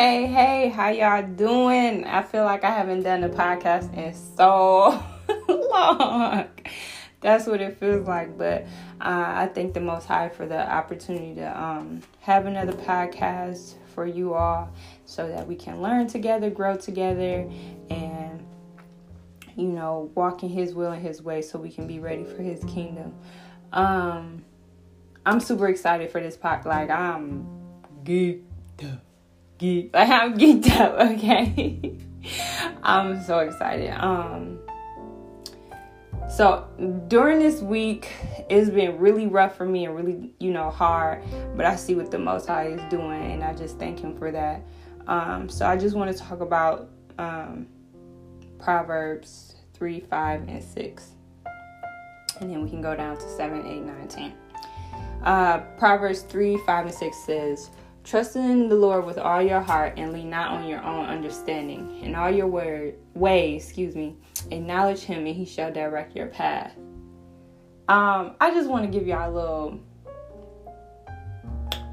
hey, hey, how y'all doing? I feel like I haven't done a podcast in so long. That's what it feels like. But uh, I thank the Most High for the opportunity to um, have another podcast for you all so that we can learn together, grow together, and, you know, walk in His will and His way so we can be ready for His kingdom. Um, I'm super excited for this podcast. Like, I'm geeked up geek. Like I'm geeked up, okay? I'm so excited. Um so during this week it's been really rough for me and really, you know, hard, but I see what the most high is doing and I just thank him for that. Um so I just want to talk about um Proverbs 3, 5, and 6. And then we can go down to 7, 8, 9, 10. Uh, Proverbs 3, 5, and 6 says, Trust in the Lord with all your heart and lean not on your own understanding. In all your word, ways, excuse me, acknowledge him and he shall direct your path. Um, I just want to give y'all a little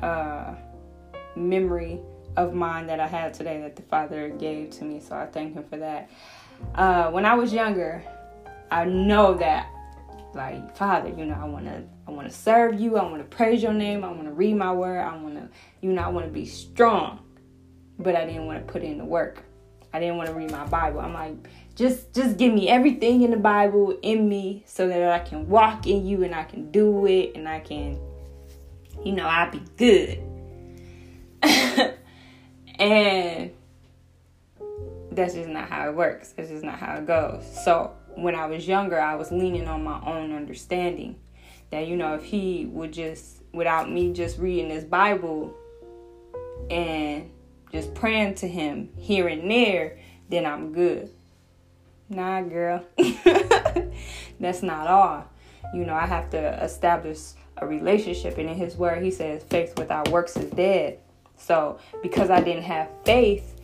uh, memory of mine that I had today that the Father gave to me. So I thank him for that. Uh, when I was younger, I know that like father you know i want to i want to serve you. I want to praise your name. I want to read my word. I want to you know i want to be strong but i didn't want to put in the work. I didn't want to read my bible. I'm like just just give me everything in the bible in me so that i can walk in you and i can do it and i can you know i'll be good. And that's just not how it works. That's just not how it goes. So when I was younger, I was leaning on my own understanding. That, you know, if he would just, without me just reading his Bible and just praying to him here and there, then I'm good. Nah, girl. That's not all. You know, I have to establish a relationship. And in his word, he says, faith without works is dead. So, because I didn't have faith,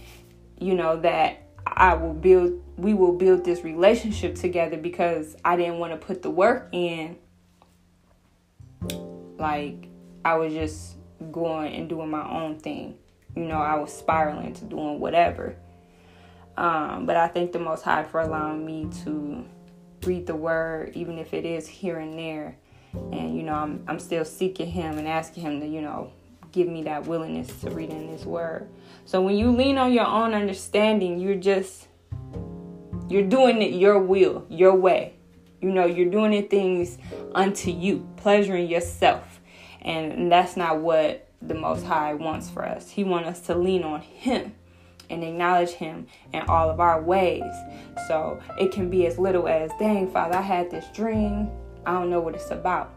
you know, that I will build we will build this relationship together because I didn't want to put the work in like I was just going and doing my own thing. You know, I was spiraling to doing whatever. Um, but I thank the Most High for allowing me to read the Word, even if it is here and there. And you know, I'm I'm still seeking Him and asking Him to you know give me that willingness to read in His Word. So when you lean on your own understanding, you're just you're doing it your will, your way. You know, you're doing it things unto you, pleasuring yourself. And that's not what the Most High wants for us. He wants us to lean on Him and acknowledge Him in all of our ways. So it can be as little as, dang, Father, I had this dream. I don't know what it's about.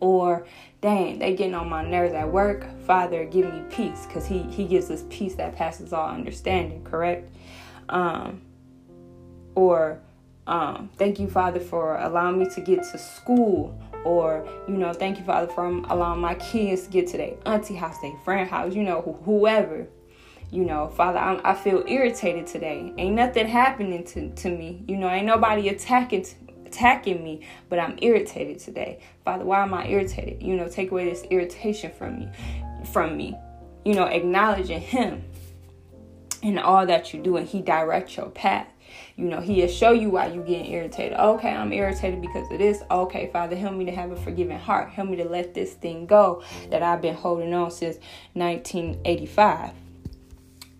Or, dang, they getting on my nerves at work. Father, give me peace because he, he gives us peace that passes all understanding, correct? Um, or um, thank you, Father, for allowing me to get to school. Or, you know, thank you, Father, for allowing my kids to get to their auntie house, their friend house, you know, wh- whoever. You know, Father, I'm, i feel irritated today. Ain't nothing happening to, to me. You know, ain't nobody attacking attacking me, but I'm irritated today. Father, why am I irritated? You know, take away this irritation from me, from me. You know, acknowledging Him and all that you do, and He directs your path. You know, He'll show you why you're getting irritated. Okay, I'm irritated because of this. Okay, Father, help me to have a forgiving heart. Help me to let this thing go that I've been holding on since 1985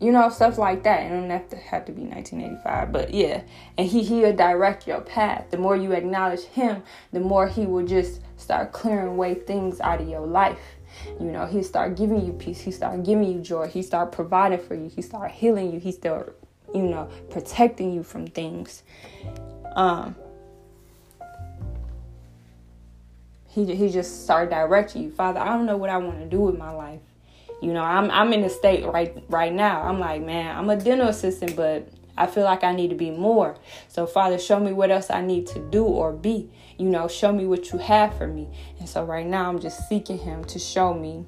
you know stuff like that. It don't have to have to be 1985 but yeah. And he he'll direct your path. The more you acknowledge him the more he will just start clearing away things out of your life. You know he start giving you peace. He start giving you joy. He start providing for you. He start healing you. He start you know, protecting you from things. Um, he he just started directing you, Father. I don't know what I want to do with my life. You know, I'm I'm in a state right right now. I'm like, man, I'm a dental assistant, but I feel like I need to be more. So, Father, show me what else I need to do or be. You know, show me what you have for me. And so, right now, I'm just seeking Him to show me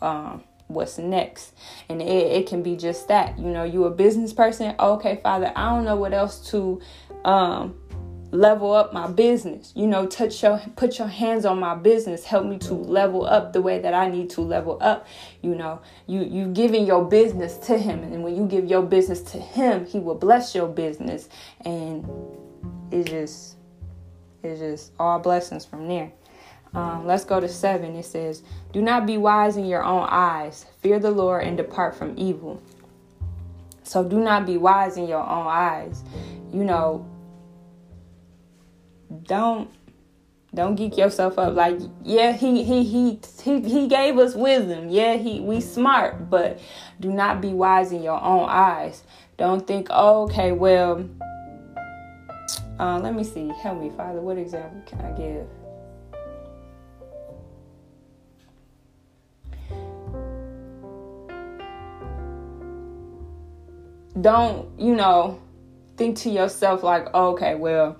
um, what's next and it, it can be just that you know you a business person okay father i don't know what else to um level up my business. You know, touch your put your hands on my business. Help me to level up the way that I need to level up. You know, you you giving your business to him, and when you give your business to him, he will bless your business, and it just it's just all blessings from there. Um, let's go to seven. It says, "Do not be wise in your own eyes. Fear the Lord and depart from evil." So do not be wise in your own eyes. You know, don't don't geek yourself up like yeah he he he he he gave us wisdom yeah he we smart but do not be wise in your own eyes don't think oh, okay well uh, let me see help me father what example can i give don't you know think to yourself like oh, okay well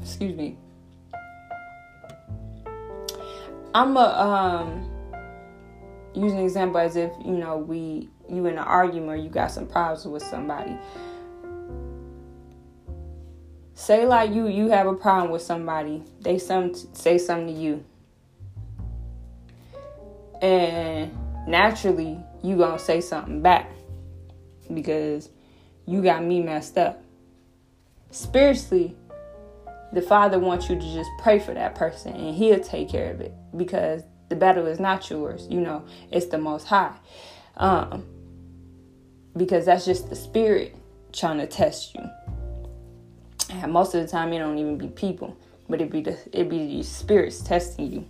excuse me. I'm a um use an example as if you know we you in an argument or you got some problems with somebody. Say like you you have a problem with somebody. They some say something to you. And naturally you to say something back because you got me messed up. Spiritually, the Father wants you to just pray for that person and He'll take care of it because the battle is not yours. You know, it's the Most High. Um, because that's just the Spirit trying to test you. And most of the time, it don't even be people, but it be the it be the spirits testing you.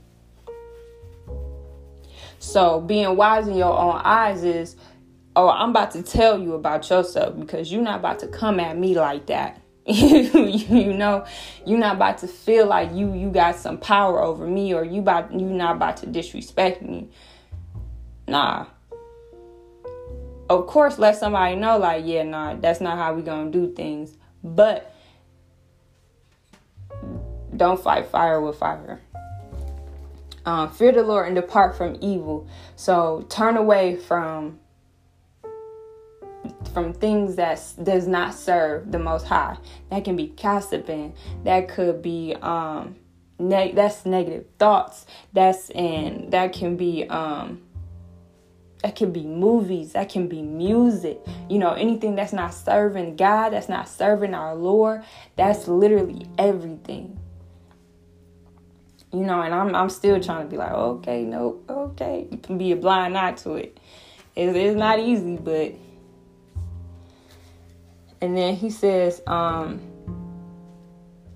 So being wise in your own eyes is, oh, I'm about to tell you about yourself because you're not about to come at me like that. You know you're not about to feel like you you got some power over me or you about you not about to disrespect me. Nah. Of course let somebody know like yeah nah that's not how we gonna do things. But don't fight fire with fire. Um, fear the lord and depart from evil. So turn away from from things that does not serve the most high. That can be gossiping. That could be um ne- that's negative thoughts. That's and that can be um that can be movies. That can be music. You know anything that's not serving god that's not serving our lord that's literally everything. You know and i'm, I'm still trying to be like okay nope okay. You can be a blind eye to it. It's, it's not easy but and then he says, um,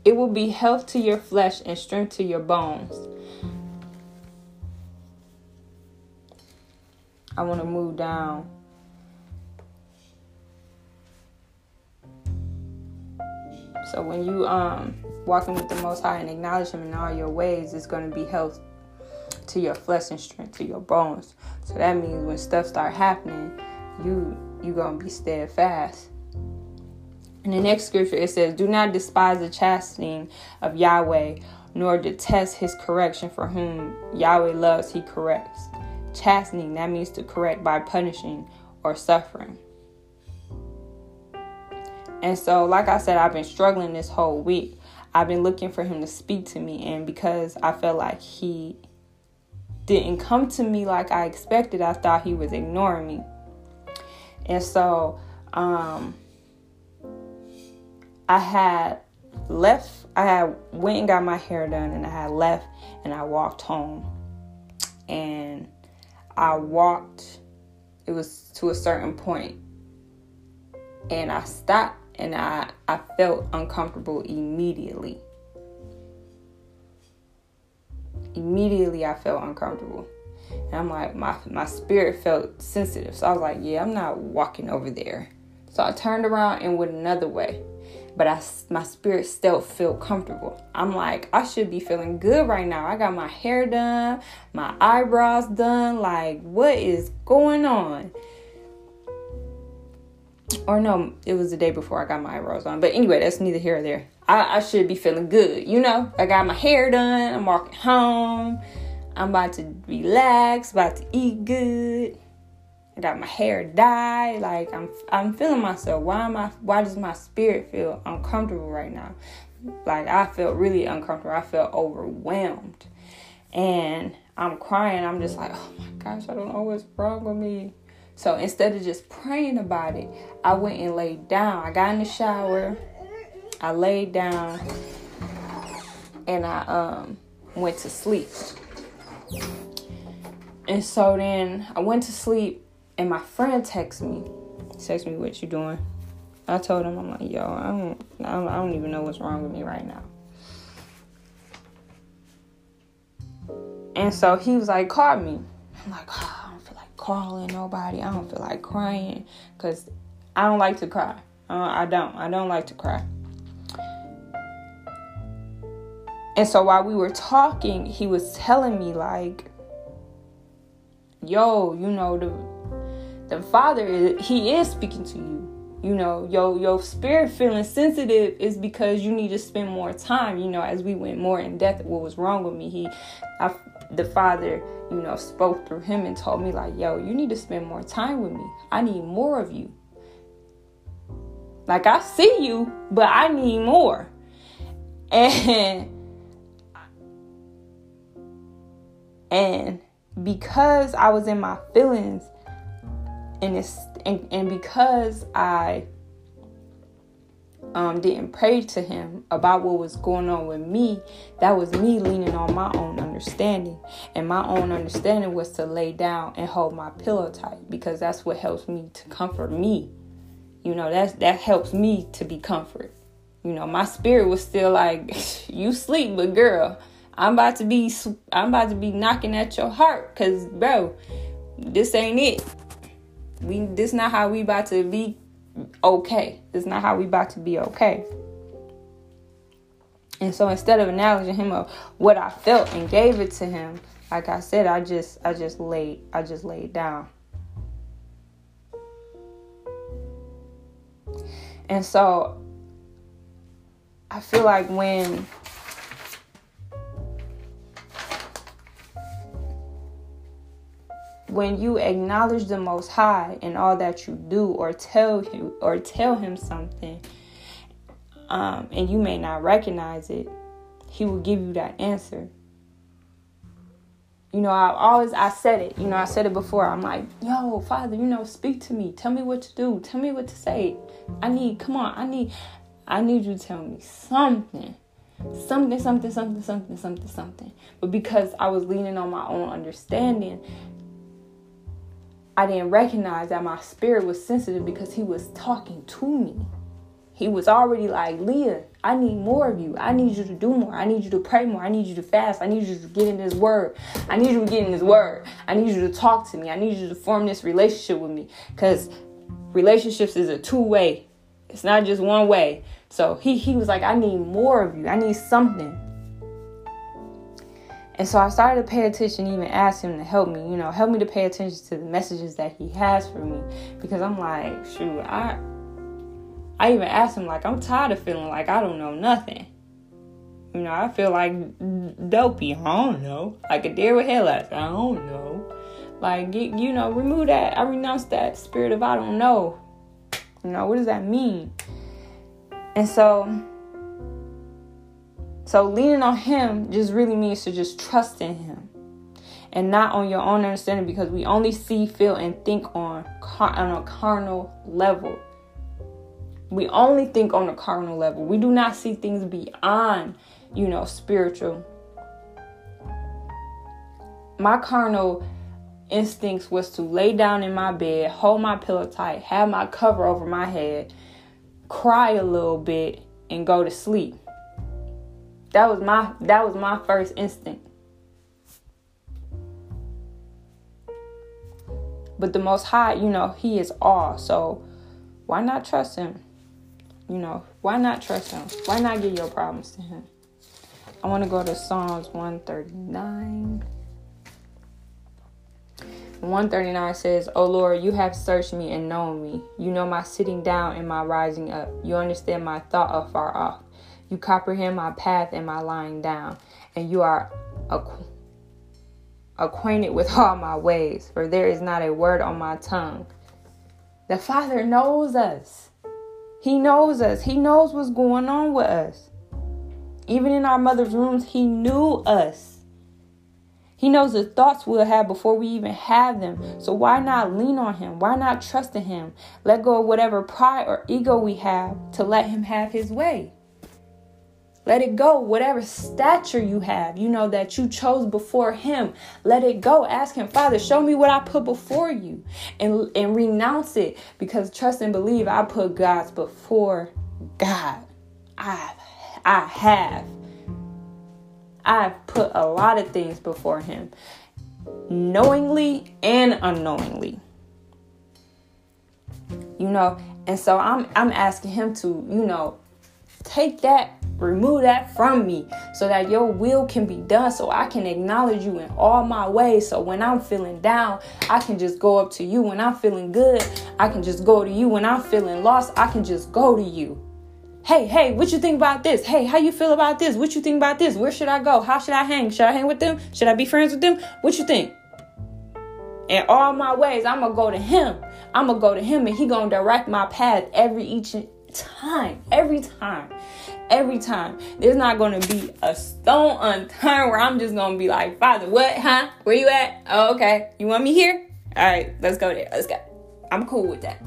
it will be health to your flesh and strength to your bones. I want to move down. So when you um walking with the Most High and acknowledge Him in all your ways, it's going to be health to your flesh and strength to your bones. So that means when stuff start happening, you you gonna be steadfast. In the next scripture, it says, Do not despise the chastening of Yahweh, nor detest his correction, for whom Yahweh loves, he corrects. Chastening, that means to correct by punishing or suffering. And so, like I said, I've been struggling this whole week. I've been looking for him to speak to me, and because I felt like he didn't come to me like I expected, I thought he was ignoring me. And so, um, I had left, I had went and got my hair done, and I had left and I walked home. And I walked, it was to a certain point, and I stopped and I, I felt uncomfortable immediately. Immediately, I felt uncomfortable. And I'm like, my, my spirit felt sensitive. So I was like, yeah, I'm not walking over there. So I turned around and went another way but I, my spirit still felt comfortable. I'm like, I should be feeling good right now. I got my hair done, my eyebrows done. Like, what is going on? Or no, it was the day before I got my eyebrows on. But anyway, that's neither here or there. I, I should be feeling good, you know? I got my hair done. I'm walking home. I'm about to relax, about to eat good. I got my hair dyed. Like I'm I'm feeling myself. Why am I why does my spirit feel uncomfortable right now? like I felt really uncomfortable. I felt overwhelmed. And I'm crying. I'm just like, oh my gosh, I don't know what's wrong with me. So instead of just praying about it, I went and laid down. I got in the shower. I laid down and I um went to sleep. And so then I went to sleep and my friend texts me. texts me what you doing. I told him I'm like, yo, I don't I don't even know what's wrong with me right now. And so he was like, call me. I'm like, oh, I don't feel like calling nobody. I don't feel like crying because I don't like to cry. Uh, I don't. I don't like to cry. And so while we were talking, he was telling me like, yo, you know, the the father he is speaking to you. You know, your your spirit feeling sensitive is because you need to spend more time. You know, as we went more in depth, what was wrong with me, he, I, the father, you know, spoke through him and told me like, yo, you need to spend more time with me. I need more of you. Like I see you, but I need more. And and because I was in my feelings and it's and, and because I um, didn't pray to him about what was going on with me, that was me leaning on my own understanding. And my own understanding was to lay down and hold my pillow tight because that's what helps me to comfort me. You know, that's that helps me to be comfort. You know, my spirit was still like, you sleep, but girl, I'm about to be I'm about to be knocking at your heart cuz bro, this ain't it. We this not how we about to be okay. This not how we about to be okay. And so instead of acknowledging him of what I felt and gave it to him, like I said, I just I just laid I just laid down. And so I feel like when when you acknowledge the most high in all that you do or tell you or tell him something um, and you may not recognize it he will give you that answer. You know i always i said it you know i said it before i'm like yo father you know speak to me. Tell me what to do. Tell me what to say. I need come on i need i need you to tell me something. Something something something something something something. But because i was leaning on my own understanding I didn't recognize that my spirit was sensitive because he was talking to me. He was already like, Leah, I need more of you. I need you to do more. I need you to pray more. I need you to fast. I need you to get in this word. I need you to get in this word. I need you to talk to me. I need you to form this relationship with me. Because relationships is a two way, it's not just one way. So he, he was like, I need more of you. I need something. And so I started to pay attention, even ask him to help me, you know, help me to pay attention to the messages that he has for me. Because I'm like, shoot, I I even asked him like I'm tired of feeling like I don't know nothing. You know, I feel like dopey. I don't know. Like a deer with headlights. I don't know. Like you know, remove that. I renounce that spirit of I don't know. You know, what does that mean? And so so leaning on him just really means to just trust in him and not on your own understanding because we only see, feel, and think on, on a carnal level. We only think on a carnal level. We do not see things beyond, you know, spiritual. My carnal instincts was to lay down in my bed, hold my pillow tight, have my cover over my head, cry a little bit, and go to sleep. That was my that was my first instinct. But the most high, you know, he is all. So why not trust him? You know, why not trust him? Why not give your problems to him? I want to go to Psalms 139. 139 says, O Lord, you have searched me and known me. You know my sitting down and my rising up. You understand my thought afar off. You comprehend my path and my lying down, and you are acqu- acquainted with all my ways, for there is not a word on my tongue. The Father knows us. He knows us. He knows what's going on with us. Even in our mother's rooms, He knew us. He knows the thoughts we'll have before we even have them. So why not lean on Him? Why not trust in Him? Let go of whatever pride or ego we have to let Him have His way. Let it go. Whatever stature you have, you know, that you chose before Him, let it go. Ask Him, Father, show me what I put before you and, and renounce it because trust and believe I put God's before God. I, I have. I've put a lot of things before Him, knowingly and unknowingly. You know, and so I'm I'm asking Him to, you know, take that remove that from me so that your will can be done so I can acknowledge you in all my ways. So when I'm feeling down I can just go up to you. When I'm feeling good I can just go to you. When I'm feeling lost I can just go to you. Hey hey what you think about this? Hey how you feel about this? What you think about this? Where should I go? How should I hang? Should I hang with them? Should I be friends with them? What you think? In all my ways I'm gonna go to him. I'm gonna go to him and he gonna direct my path every each time every time every time. There's not gonna be a stone unturned where I'm just gonna be like, Father, what, huh? Where you at? Oh, okay. You want me here? All right, let's go there. Let's go. I'm cool with that.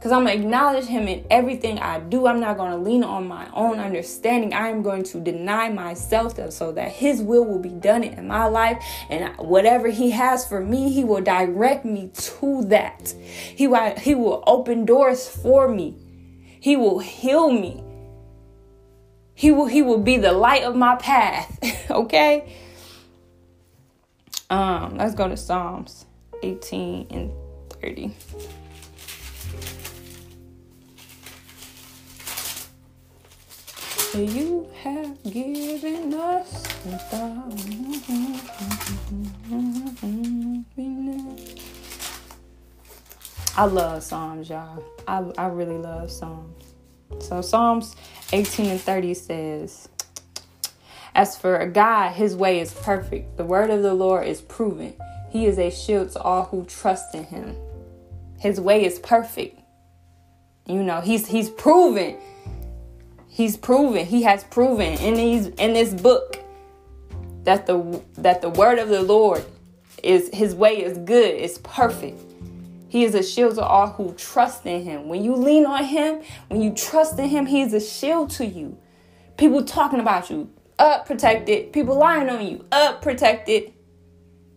Because I'm going to acknowledge him in everything I do. I'm not going to lean on my own understanding. I am going to deny myself so that his will will be done in my life. And whatever he has for me, he will direct me to that. He he will open doors for me. He will heal me. He will he will be the light of my path. okay? Um, let's go to Psalms 18 and 30. You have given us I love Psalms, y'all. I, I really love Psalms. So Psalms 18 and 30 says, As for a God, his way is perfect. The word of the Lord is proven. He is a shield to all who trust in him. His way is perfect. You know, he's he's proven. He's proven. He has proven in these in this book that the that the word of the Lord is his way is good, it's perfect. He is a shield to all who trust in him. When you lean on him, when you trust in him, he is a shield to you. People talking about you, up protected. People lying on you, up protected.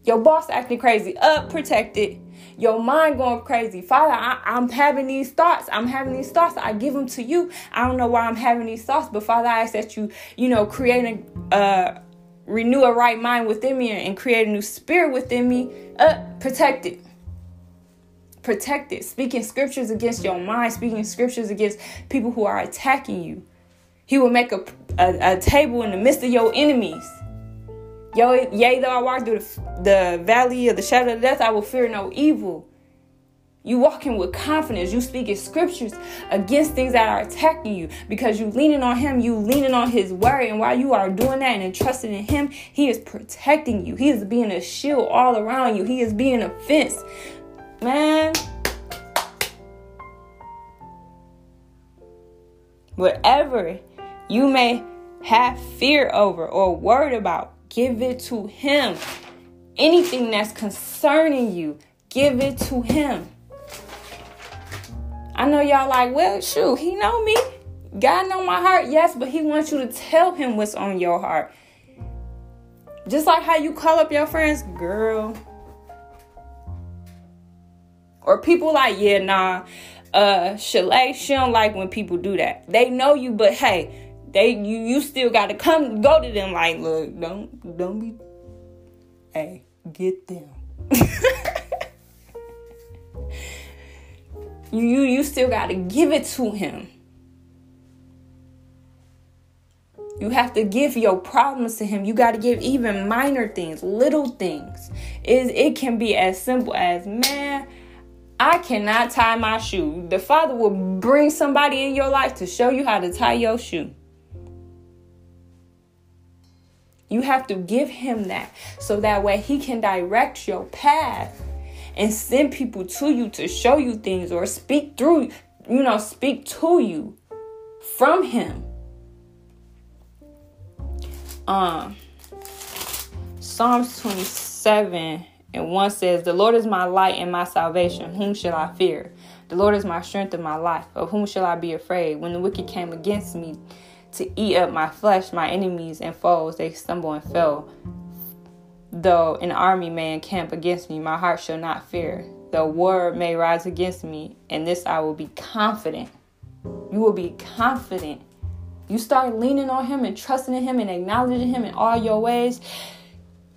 Your boss acting crazy, up protected. Your mind going crazy. Father, I, am having these thoughts. I'm having these thoughts. I give them to you. I don't know why I'm having these thoughts, but Father, I ask that you, you know, create a, uh, renew a right mind within me and create a new spirit within me. Up protected protected, speaking scriptures against your mind, speaking scriptures against people who are attacking you. He will make a, a, a table in the midst of your enemies. Yo, yea, though I walk through the, the valley of the shadow of death, I will fear no evil. You walking with confidence. You speaking scriptures against things that are attacking you because you leaning on Him. You leaning on His word, and while you are doing that and trusting in Him, He is protecting you. He is being a shield all around you. He is being a fence Man. Whatever you may have fear over or worried about, give it to Him. Anything that's concerning you, give it to Him. I know y'all like, well, shoot, He know me. God know my heart, yes, but He wants you to tell Him what's on your heart. Just like how you call up your friends, girl, or people like, yeah, nah, uh, Shalay, she don't like when people do that. They know you, but hey, they you you still gotta come go to them like, look, don't don't be hey, get them. you you you still gotta give it to him. You have to give your problems to him. You got to give even minor things, little things. Is it can be as simple as, man, I cannot tie my shoe. The Father will bring somebody in your life to show you how to tie your shoe. You have to give him that so that way he can direct your path and send people to you to show you things or speak through, you know, speak to you from him. Um, Psalms 27 and 1 says, The Lord is my light and my salvation. Whom shall I fear? The Lord is my strength and my life. Of whom shall I be afraid? When the wicked came against me to eat up my flesh, my enemies and foes, they stumble and fell. Though an army may encamp against me, my heart shall not fear. The war may rise against me, and this I will be confident. You will be confident. You start leaning on Him and trusting in Him and acknowledging Him in all your ways.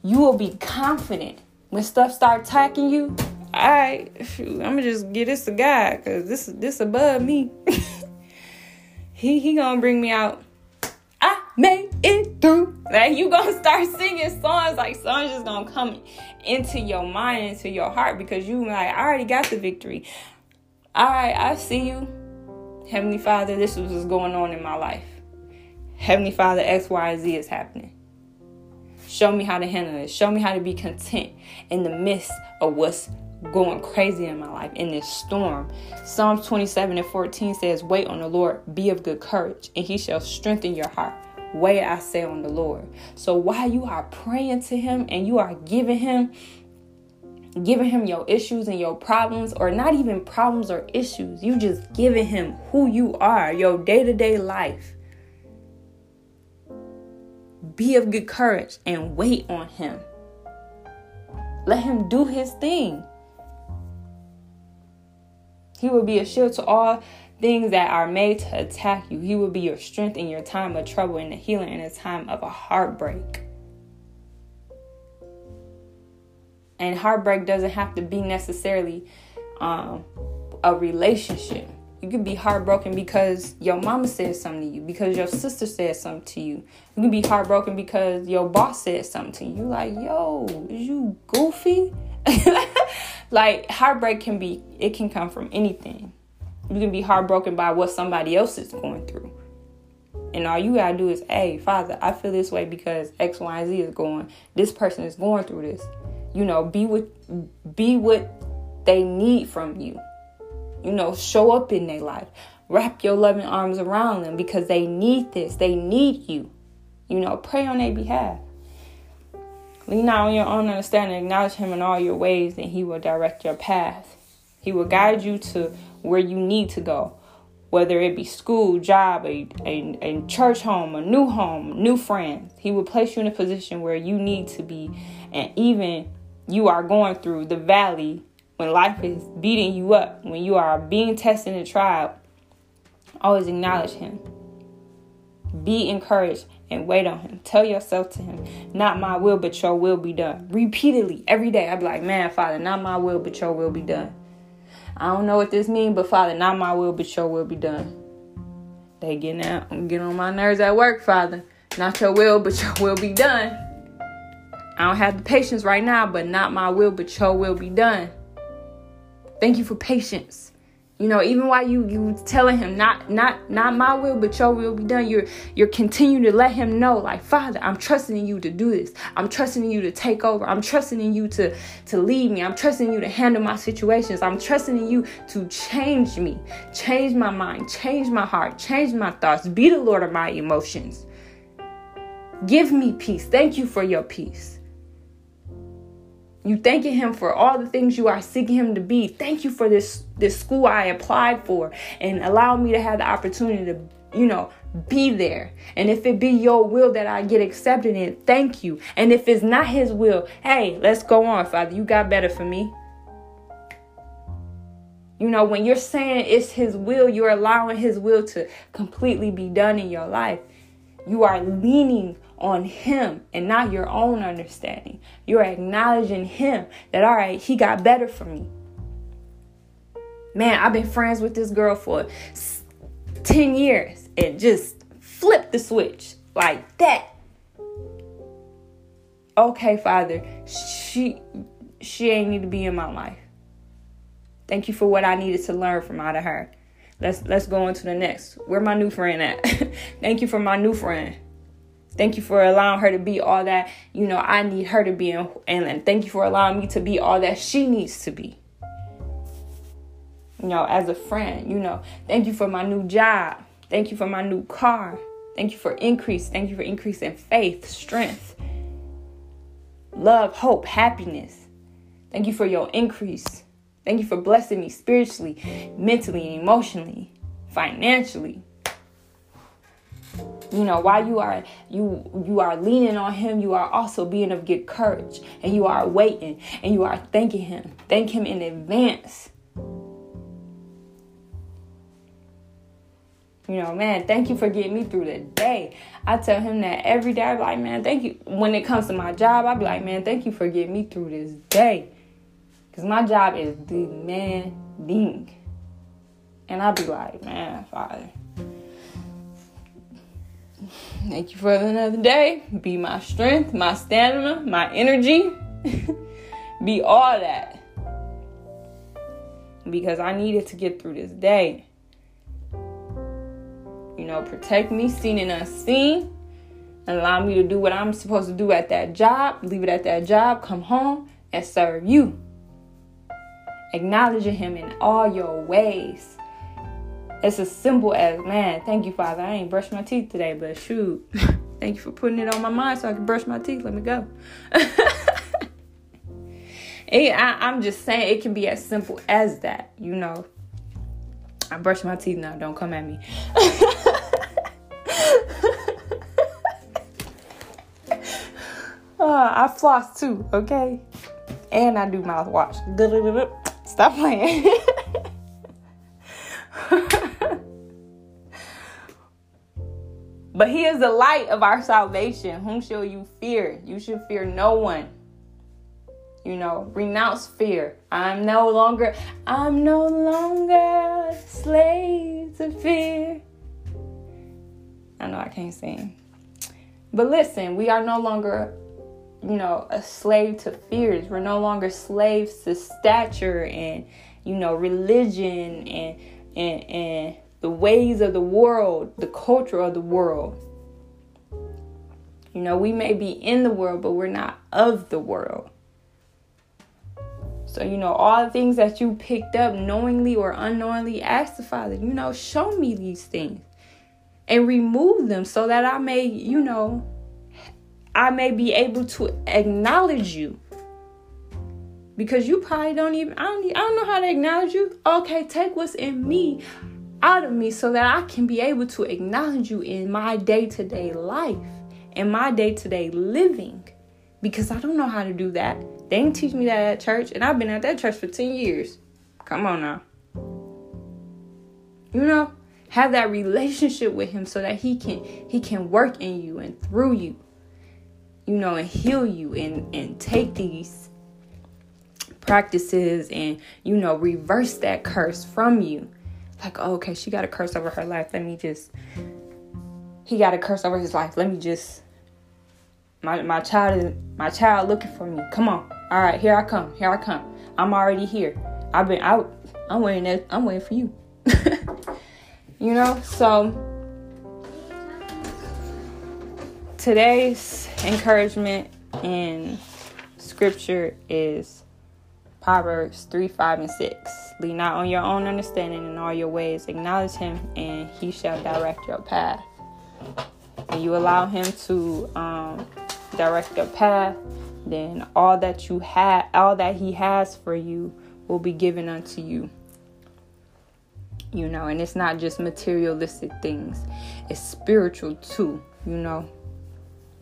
You will be confident when stuff start attacking you. All right, shoot, I'm gonna just get this to God because this this above me. he he gonna bring me out. I made it through. Like you gonna start singing songs like songs just gonna come into your mind, into your heart because you like I already got the victory. All right, I see you. Heavenly Father, this is what's going on in my life. Heavenly Father, X, Y, Z is happening. Show me how to handle it. Show me how to be content in the midst of what's going crazy in my life in this storm. Psalms 27 and 14 says, Wait on the Lord, be of good courage, and he shall strengthen your heart. Wait, I say, on the Lord. So while you are praying to him and you are giving him giving him your issues and your problems, or not even problems or issues. You just giving him who you are, your day to day life. Be of good courage and wait on him. Let him do his thing. He will be a shield to all things that are made to attack you. He will be your strength in your time of trouble and a healer in a time of a heartbreak. And heartbreak doesn't have to be necessarily um, a relationship. You can be heartbroken because your mama said something to you, because your sister said something to you. You can be heartbroken because your boss said something to you. Like, yo, is you goofy? like heartbreak can be it can come from anything. You can be heartbroken by what somebody else is going through. And all you gotta do is, hey, Father, I feel this way because X, Y, and Z is going. This person is going through this you know be what be what they need from you you know show up in their life. Wrap your loving arms around them because they need this. They need you. You know pray on their behalf. Lean not on your own understanding. Acknowledge him in all your ways and he will direct your path. He will guide you to where you need to go whether it be school, job, a, a, a, church home, a new home, new friends. He will place you in a position where you need to be. And even you are going through, the valley, when life is beating you up, when you are being tested and tried, always acknowledge Him. Be encouraged and wait on Him. Tell yourself to Him, not my will, but your will be done. Repeatedly, every day, I'd be like, man, Father, not my will, but your will be done. I don't know what this means, but Father, not my will, but your will be done. They getting out, getting on my nerves at work, Father. Not your will, but your will be done. I don't have the patience right now, but not my will, but your will be done. Thank you for patience. You know, even while you you telling him not not not my will, but your will be done, you're you're continuing to let him know, like, Father, I'm trusting in you to do this. I'm trusting in you to take over. I'm trusting in you to to lead me. I'm trusting you to handle my situations. I'm trusting in you to change me, change my mind, change my heart, change my thoughts. Be the Lord of my emotions. Give me peace. Thank you for your peace. You thanking him for all the things you are seeking him to be. Thank you for this this school I applied for and allow me to have the opportunity to, you know, be there. And if it be your will that I get accepted in, thank you. And if it's not his will, hey, let's go on, Father. You got better for me. You know, when you're saying it's his will, you're allowing his will to completely be done in your life. You are leaning on Him and not your own understanding. You're acknowledging Him that, all right, He got better for me. Man, I've been friends with this girl for 10 years and just flip the switch like that. Okay, Father, she she ain't need to be in my life. Thank you for what I needed to learn from out of her. Let's let's go on to the next. Where my new friend at? Thank you for my new friend. Thank you for allowing her to be all that, you know, I need her to be. And, and thank you for allowing me to be all that she needs to be. You know, as a friend, you know, thank you for my new job. Thank you for my new car. Thank you for increase. Thank you for increase in faith, strength, love, hope, happiness. Thank you for your increase. Thank you for blessing me spiritually, mentally, and emotionally, financially. You know, while you are you you are leaning on him, you are also being of good courage and you are waiting and you are thanking him. Thank him in advance You know, man, thank you for getting me through the day. I tell him that every day. I be like, man, thank you. When it comes to my job, I be like, man, thank you for getting me through this day. Because my job is demanding. And I'll be like, man, Father, thank you for another day. Be my strength, my stamina, my energy. be all that. Because I needed to get through this day you know, protect me seen and unseen. Allow me to do what I'm supposed to do at that job, leave it at that job, come home and serve you. Acknowledging Him in all your ways. It's as simple as, man, thank you, Father. I ain't brushed my teeth today, but shoot, thank you for putting it on my mind so I can brush my teeth. Let me go. I, I'm just saying, it can be as simple as that, you know. I brush my teeth now. Don't come at me. uh, I floss too, okay? And I do mouthwash. Stop playing. but he is the light of our salvation. Whom shall you fear? You should fear no one. You know, renounce fear. I'm no longer, I'm no longer slave to fear. I know I can't sing. But listen, we are no longer, you know, a slave to fears. We're no longer slaves to stature and, you know, religion and and and the ways of the world, the culture of the world. You know, we may be in the world, but we're not of the world. So, you know, all the things that you picked up knowingly or unknowingly, ask the Father, you know, show me these things and remove them so that I may, you know, I may be able to acknowledge you. Because you probably don't even, I don't, I don't know how to acknowledge you. Okay, take what's in me out of me so that I can be able to acknowledge you in my day to day life, in my day to day living. Because I don't know how to do that. They didn't teach me that at church, and I've been at that church for 10 years. Come on now. You know, have that relationship with him so that he can he can work in you and through you. You know, and heal you and and take these practices and you know, reverse that curse from you. Like, oh, okay, she got a curse over her life. Let me just he got a curse over his life. Let me just my my child is my child looking for me. Come on. All right, here I come. Here I come. I'm already here. I've been out. I'm waiting. At, I'm waiting for you. you know. So today's encouragement in scripture is Proverbs 3, 5, and 6. Lean not on your own understanding in all your ways. Acknowledge him, and he shall direct your path. And you allow him to um, direct your path then all that you have, all that He has for you, will be given unto you. You know, and it's not just materialistic things; it's spiritual too. You know,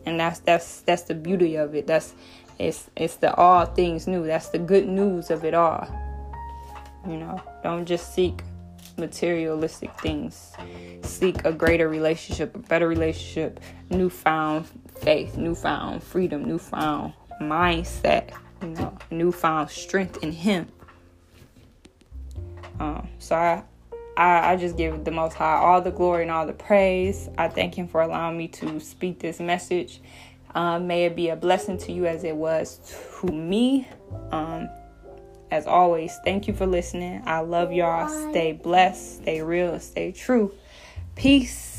and that's that's that's the beauty of it. That's it's it's the all things new. That's the good news of it all. You know, don't just seek materialistic things. Seek a greater relationship, a better relationship, newfound faith, newfound freedom, newfound mindset, you know, newfound strength in Him. Um, so I, I, I just give the Most High all the glory and all the praise. I thank Him for allowing me to speak this message. Um, may it be a blessing to you as it was to me. Um, as always, thank you for listening. I love y'all. Stay blessed, stay real, stay true. Peace.